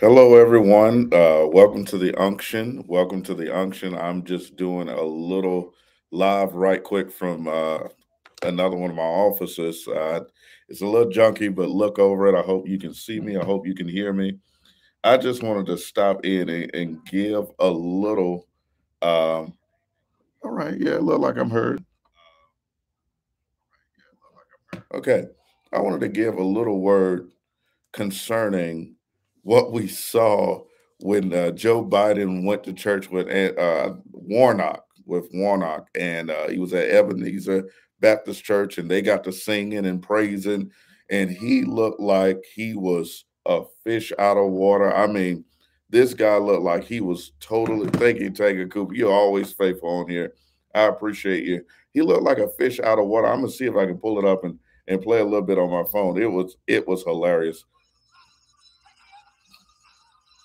Hello, everyone. Uh, welcome to the unction. Welcome to the unction. I'm just doing a little live right quick from uh, another one of my offices. Uh, it's a little junky, but look over it. I hope you can see me. I hope you can hear me. I just wanted to stop in and, and give a little. Um, all right, yeah, look like I'm heard. Okay, I wanted to give a little word concerning what we saw when uh, Joe Biden went to church with uh, Warnock, with Warnock, and uh, he was at Ebenezer Baptist Church, and they got to singing and praising, and he looked like he was a fish out of water. I mean, this guy looked like he was totally. Thank you, Taker Cooper. You're always faithful on here. I appreciate you. He looked like a fish out of water. I'm gonna see if I can pull it up and and play a little bit on my phone. It was it was hilarious.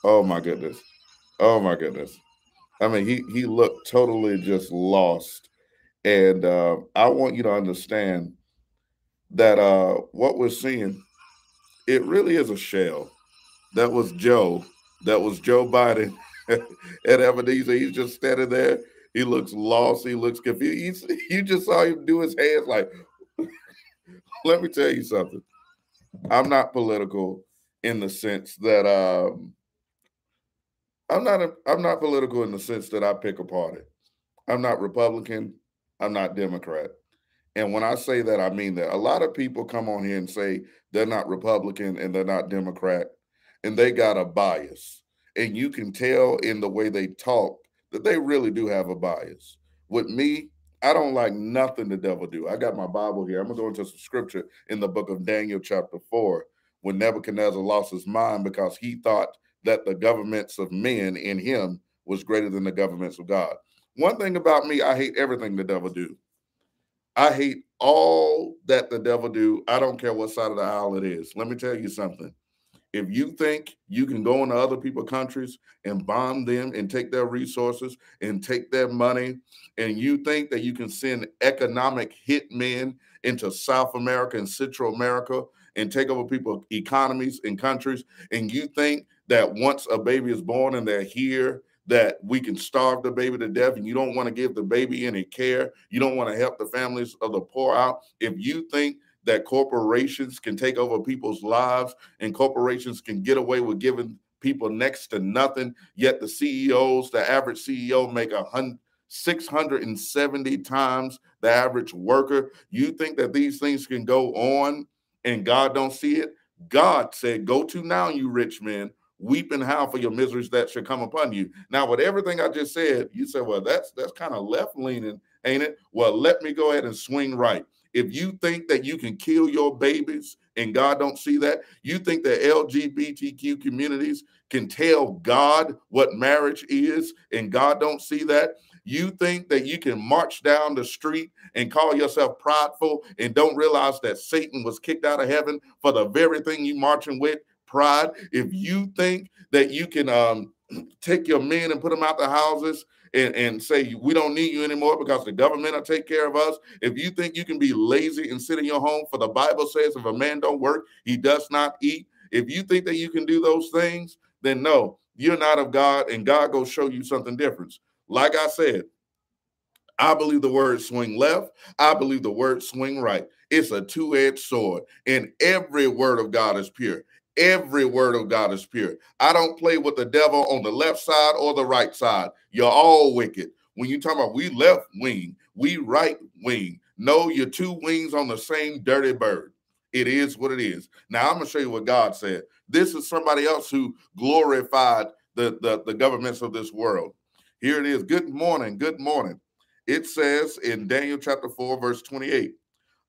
Oh my goodness. Oh my goodness. I mean, he he looked totally just lost. And uh, I want you to understand that uh, what we're seeing, it really is a shell. That was Joe. That was Joe Biden at Ebenezer. He's just standing there. He looks lost. He looks confused. He's, you just saw him do his hands like. Let me tell you something. I'm not political in the sense that um, I'm not a, I'm not political in the sense that I pick a party. I'm not Republican. I'm not Democrat. And when I say that, I mean that. A lot of people come on here and say they're not Republican and they're not Democrat, and they got a bias. And you can tell in the way they talk that they really do have a bias. With me, I don't like nothing the devil do. I got my Bible here. I'm gonna go into some scripture in the book of Daniel, chapter four, when Nebuchadnezzar lost his mind because he thought that the governments of men in him was greater than the governments of God. One thing about me, I hate everything the devil do. I hate all that the devil do. I don't care what side of the aisle it is. Let me tell you something. If you think you can go into other people's countries and bomb them and take their resources and take their money, and you think that you can send economic hitmen into South America and Central America and take over people's economies and countries, and you think that once a baby is born and they're here, that we can starve the baby to death and you don't want to give the baby any care, you don't want to help the families of the poor out. If you think that corporations can take over people's lives and corporations can get away with giving people next to nothing, yet the CEOs, the average CEO make a hundred 670 times the average worker. You think that these things can go on and God don't see it? God said, Go to now, you rich men, weep and howl for your miseries that should come upon you. Now, with everything I just said, you said, well, that's that's kind of left leaning, ain't it? Well, let me go ahead and swing right. If you think that you can kill your babies and God don't see that, you think that LGBTQ communities can tell God what marriage is and God don't see that, you think that you can march down the street and call yourself prideful and don't realize that Satan was kicked out of heaven for the very thing you marching with pride, if you think that you can um, take your men and put them out the houses and, and say we don't need you anymore because the government will take care of us, if you think you can be lazy and sit in your home, for the Bible says if a man don't work, he does not eat. If you think that you can do those things, then no, you're not of God, and God will show you something different. Like I said, I believe the word swing left. I believe the word swing right. It's a two edged sword, and every word of God is pure. Every word of God is pure. I don't play with the devil on the left side or the right side. You're all wicked. When you talk about we left wing, we right wing. No, you're two wings on the same dirty bird. It is what it is. Now I'm gonna show you what God said. This is somebody else who glorified the, the, the governments of this world. Here it is. Good morning. Good morning. It says in Daniel chapter 4, verse 28.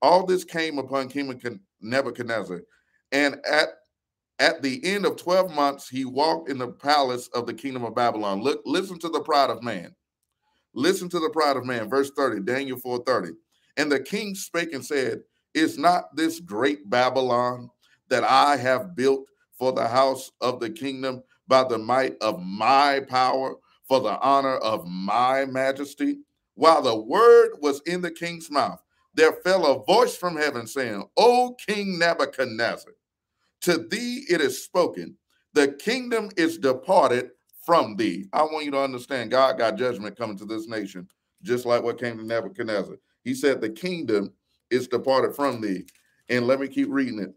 All this came upon King Nebuchadnezzar, and at at the end of 12 months, he walked in the palace of the kingdom of Babylon. Look, listen to the pride of man. Listen to the pride of man. Verse 30, Daniel 4 30. And the king spake and said, Is not this great Babylon that I have built for the house of the kingdom by the might of my power, for the honor of my majesty? While the word was in the king's mouth, there fell a voice from heaven saying, O King Nebuchadnezzar, to thee it is spoken the kingdom is departed from thee. I want you to understand God got judgment coming to this nation, just like what came to Nebuchadnezzar. He said, The kingdom is departed from thee. And let me keep reading it.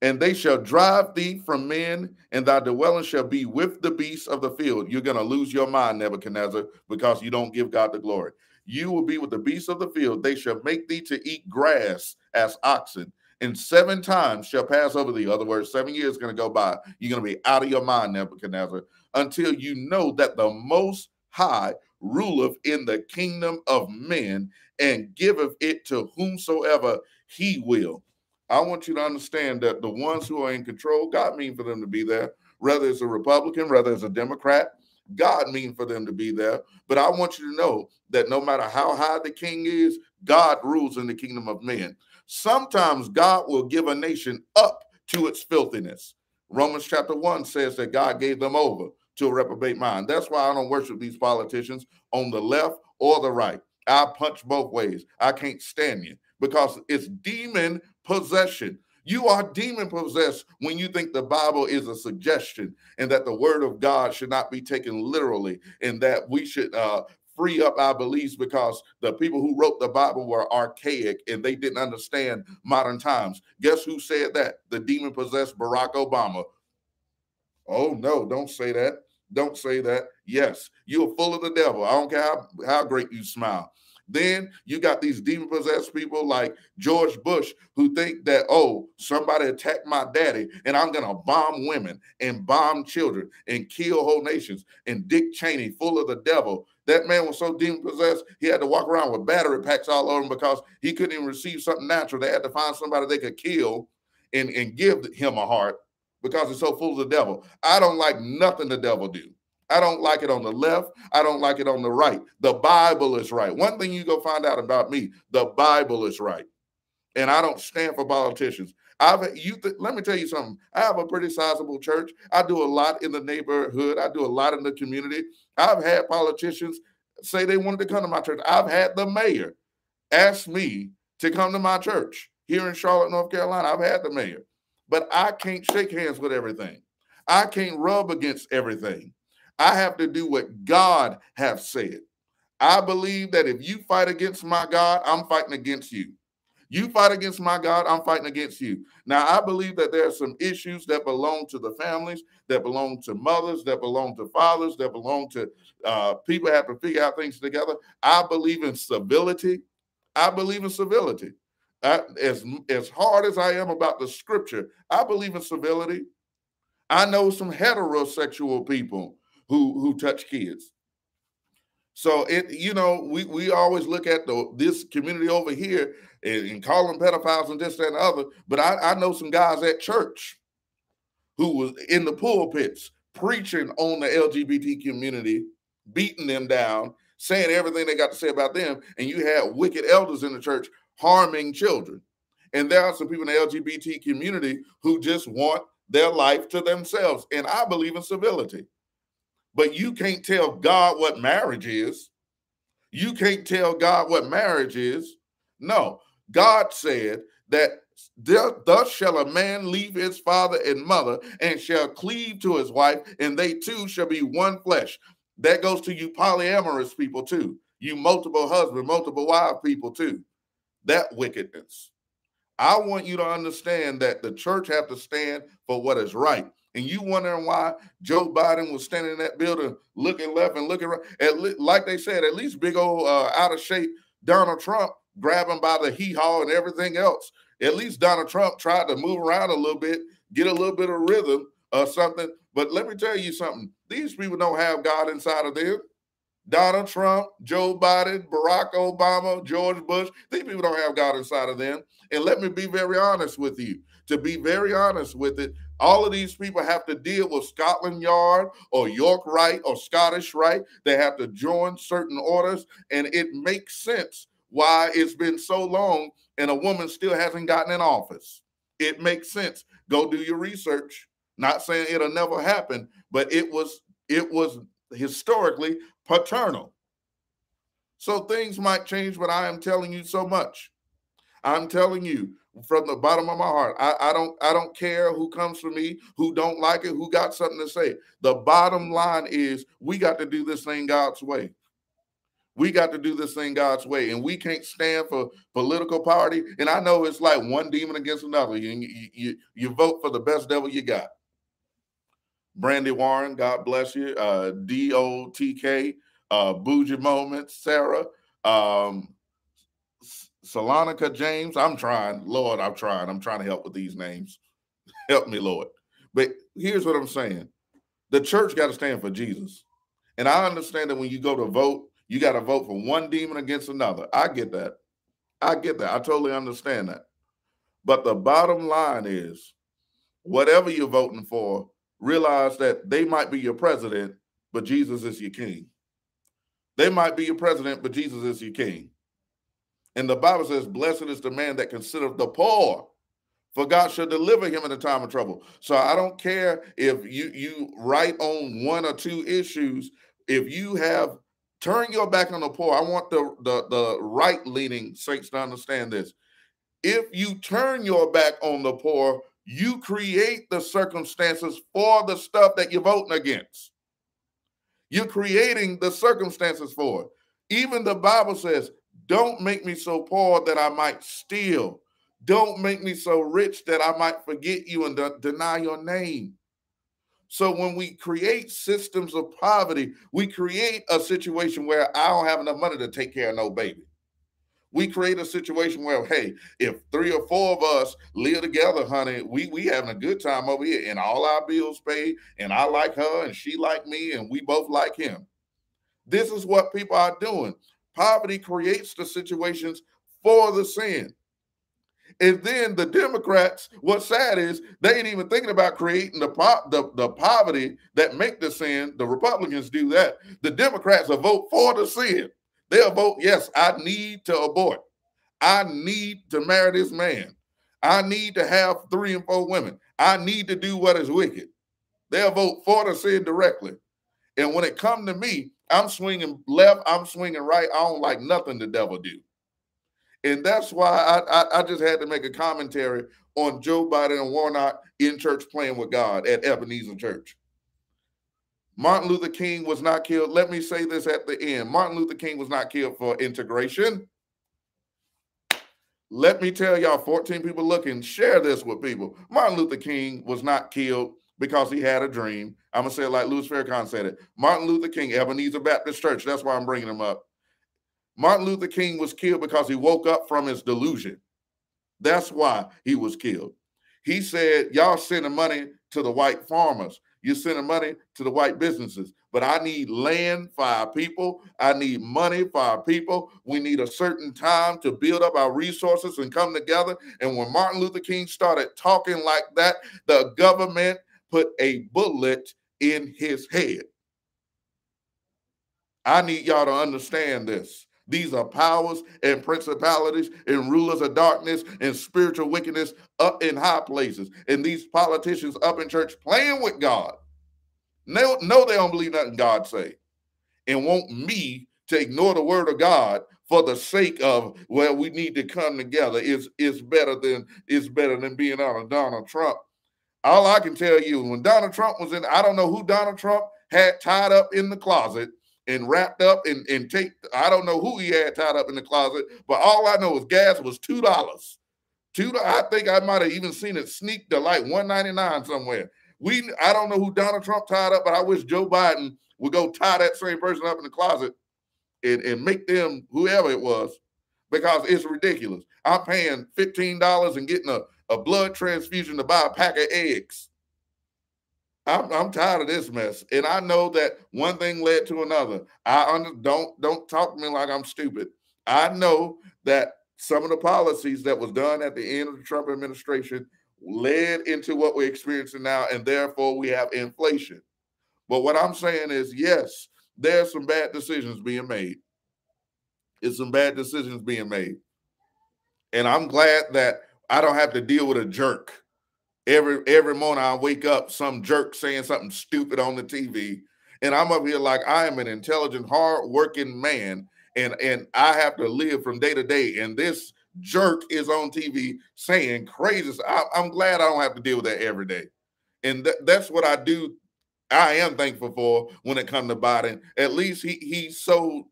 And they shall drive thee from men, and thy dwelling shall be with the beasts of the field. You're going to lose your mind, Nebuchadnezzar, because you don't give God the glory. You will be with the beasts of the field. They shall make thee to eat grass as oxen, and seven times shall pass over thee. Other words, seven years going to go by. You're going to be out of your mind, Nebuchadnezzar, until you know that the Most High ruleth in the kingdom of men and giveth it to whomsoever he will. I want you to understand that the ones who are in control, God mean for them to be there, whether it's a Republican, whether it's a Democrat, God mean for them to be there. But I want you to know that no matter how high the king is, God rules in the kingdom of men. Sometimes God will give a nation up to its filthiness. Romans chapter 1 says that God gave them over to a reprobate mind. That's why I don't worship these politicians on the left or the right. I punch both ways. I can't stand you because it's demon possession. You are demon possessed when you think the Bible is a suggestion and that the word of God should not be taken literally and that we should uh, free up our beliefs because the people who wrote the Bible were archaic and they didn't understand modern times. Guess who said that? The demon possessed Barack Obama. Oh, no, don't say that. Don't say that. Yes, you're full of the devil. I don't care how, how great you smile. Then you got these demon possessed people like George Bush who think that, oh, somebody attacked my daddy and I'm going to bomb women and bomb children and kill whole nations. And Dick Cheney, full of the devil. That man was so demon possessed, he had to walk around with battery packs all over him because he couldn't even receive something natural. They had to find somebody they could kill and, and give him a heart because he's so full of the devil. I don't like nothing the devil do. I don't like it on the left. I don't like it on the right. The Bible is right. One thing you go find out about me, the Bible is right. And I don't stand for politicians. I've you th- let me tell you something. I have a pretty sizable church. I do a lot in the neighborhood. I do a lot in the community. I've had politicians say they wanted to come to my church. I've had the mayor ask me to come to my church here in Charlotte, North Carolina. I've had the mayor, but I can't shake hands with everything. I can't rub against everything. I have to do what God have said. I believe that if you fight against my God, I'm fighting against you. You fight against my God, I'm fighting against you. Now, I believe that there are some issues that belong to the families, that belong to mothers, that belong to fathers, that belong to uh, people have to figure out things together. I believe in civility. I believe in civility. I, as, as hard as I am about the scripture, I believe in civility. I know some heterosexual people who who touch kids. So it, you know, we we always look at the this community over here and, and call them pedophiles and this that, and the other. But I, I know some guys at church who was in the pulpits preaching on the LGBT community, beating them down, saying everything they got to say about them, and you had wicked elders in the church harming children. And there are some people in the LGBT community who just want their life to themselves. And I believe in civility. But you can't tell God what marriage is. You can't tell God what marriage is. No, God said that thus shall a man leave his father and mother and shall cleave to his wife, and they two shall be one flesh. That goes to you polyamorous people too. You multiple husband, multiple wife people too. That wickedness. I want you to understand that the church have to stand for what is right and you wondering why Joe Biden was standing in that building looking left and looking right. At le- like they said, at least big old uh, out of shape Donald Trump grabbing by the hee haw and everything else. At least Donald Trump tried to move around a little bit, get a little bit of rhythm or something. But let me tell you something: these people don't have God inside of them. Donald Trump, Joe Biden, Barack Obama, George Bush, these people don't have God inside of them. And let me be very honest with you. To be very honest with it, all of these people have to deal with Scotland Yard or York Rite or Scottish Rite. They have to join certain orders, and it makes sense why it's been so long and a woman still hasn't gotten in office. It makes sense. Go do your research. Not saying it'll never happen, but it was it was historically paternal. So things might change, but I am telling you so much. I'm telling you from the bottom of my heart, I, I don't I don't care who comes for me, who don't like it, who got something to say. The bottom line is we got to do this thing God's way. We got to do this thing God's way, and we can't stand for political party. And I know it's like one demon against another. You you, you, vote for the best devil you got. Brandy Warren, God bless you. Uh, D O T K, uh, Bougie Moments, Sarah, um, Salonica James. I'm trying, Lord. I'm trying. I'm trying to help with these names. help me, Lord. But here's what I'm saying: the church got to stand for Jesus, and I understand that when you go to vote, you got to vote for one demon against another. I get that. I get that. I totally understand that. But the bottom line is, whatever you're voting for, realize that they might be your president, but Jesus is your king. They might be your president, but Jesus is your king. And the Bible says, Blessed is the man that considereth the poor, for God shall deliver him in the time of trouble. So I don't care if you you write on one or two issues. If you have turned your back on the poor, I want the the, the right leaning saints to understand this. If you turn your back on the poor, you create the circumstances for the stuff that you're voting against. You're creating the circumstances for it. Even the Bible says, Don't make me so poor that I might steal. Don't make me so rich that I might forget you and de- deny your name. So when we create systems of poverty, we create a situation where I don't have enough money to take care of no baby we create a situation where, hey, if three or four of us live together, honey, we we having a good time over here, and all our bills paid, and I like her, and she like me, and we both like him. This is what people are doing. Poverty creates the situations for the sin. And then the Democrats, what's sad is they ain't even thinking about creating the, po- the, the poverty that make the sin. The Republicans do that. The Democrats will vote for the sin. They'll vote, yes, I need to abort. I need to marry this man. I need to have three and four women. I need to do what is wicked. They'll vote for the sin directly. And when it come to me, I'm swinging left, I'm swinging right. I don't like nothing the devil do. And that's why I, I, I just had to make a commentary on Joe Biden and Warnock in church playing with God at Ebenezer Church. Martin Luther King was not killed. Let me say this at the end Martin Luther King was not killed for integration. Let me tell y'all 14 people looking, share this with people. Martin Luther King was not killed because he had a dream. I'm going to say it like Louis Farrakhan said it. Martin Luther King, Ebenezer Baptist Church, that's why I'm bringing him up. Martin Luther King was killed because he woke up from his delusion. That's why he was killed. He said, Y'all sending money to the white farmers. You're sending money to the white businesses. But I need land for our people. I need money for our people. We need a certain time to build up our resources and come together. And when Martin Luther King started talking like that, the government put a bullet in his head. I need y'all to understand this. These are powers and principalities and rulers of darkness and spiritual wickedness up in high places. And these politicians up in church playing with God. No, no, they don't believe nothing God say. And want me to ignore the word of God for the sake of well, we need to come together. Is is better than is better than being out of Donald Trump. All I can tell you, when Donald Trump was in, I don't know who Donald Trump had tied up in the closet and wrapped up and, and take I don't know who he had tied up in the closet, but all I know is gas was two dollars. Two I think I might have even seen it sneak to like 199 somewhere. We I don't know who Donald Trump tied up, but I wish Joe Biden would go tie that same person up in the closet and, and make them whoever it was because it's ridiculous. I'm paying $15 and getting a, a blood transfusion to buy a pack of eggs. I'm, I'm tired of this mess, and I know that one thing led to another. I under, don't don't talk to me like I'm stupid. I know that some of the policies that was done at the end of the Trump administration led into what we're experiencing now, and therefore we have inflation. But what I'm saying is, yes, there's some bad decisions being made. It's some bad decisions being made, and I'm glad that I don't have to deal with a jerk Every every morning I wake up, some jerk saying something stupid on the TV, and I'm up here like I am an intelligent, hard-working man, and and I have to live from day to day. And this jerk is on TV saying crazy. I, am glad I don't have to deal with that every day. And th- that's what I do. I am thankful for when it comes to Biden. At least he he's so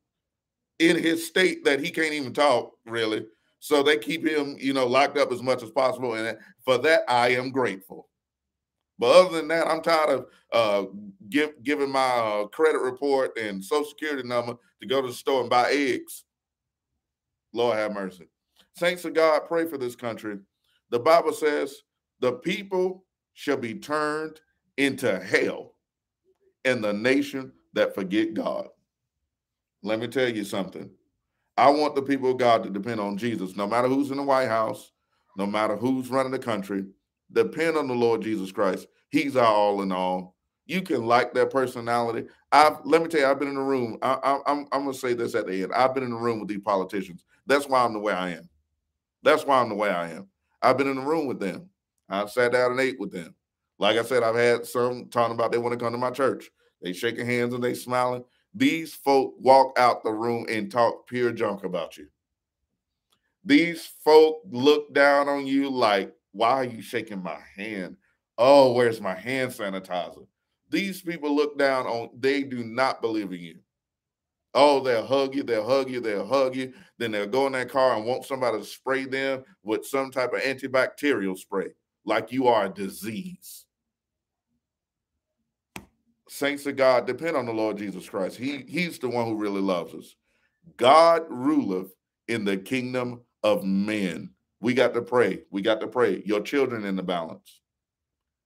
in his state that he can't even talk really. So they keep him, you know, locked up as much as possible. And for that, I am grateful. But other than that, I'm tired of uh, give, giving my uh, credit report and social security number to go to the store and buy eggs. Lord have mercy. Saints of God, pray for this country. The Bible says the people shall be turned into hell and the nation that forget God. Let me tell you something. I want the people of God to depend on Jesus, no matter who's in the White House, no matter who's running the country. Depend on the Lord Jesus Christ. He's our all in all. You can like their personality. I've let me tell you, I've been in the room. I, I, I'm I'm gonna say this at the end. I've been in the room with these politicians. That's why I'm the way I am. That's why I'm the way I am. I've been in the room with them. I've sat down and ate with them. Like I said, I've had some talking about they want to come to my church. They shaking hands and they smiling. These folk walk out the room and talk pure junk about you. These folk look down on you like, why are you shaking my hand? Oh, where's my hand sanitizer? These people look down on, they do not believe in you. Oh, they'll hug you, they'll hug you, they'll hug you. Then they'll go in that car and want somebody to spray them with some type of antibacterial spray, like you are a disease. Saints of God, depend on the Lord Jesus Christ. He, he's the one who really loves us. God ruleth in the kingdom of men. We got to pray. We got to pray. Your children in the balance.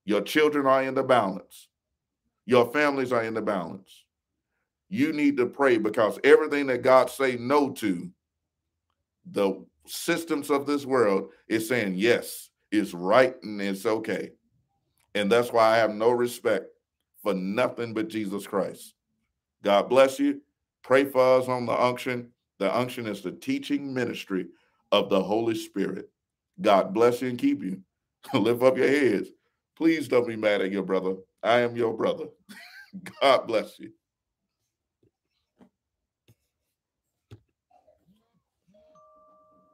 Your children are in the balance. Your families are in the balance you need to pray because everything that God say no to, the systems of this world is saying yes, it's right and it's okay. And that's why I have no respect for nothing but Jesus Christ. God bless you. Pray for us on the unction. The unction is the teaching ministry of the Holy Spirit. God bless you and keep you. Lift up your heads. Please don't be mad at your brother. I am your brother. God bless you.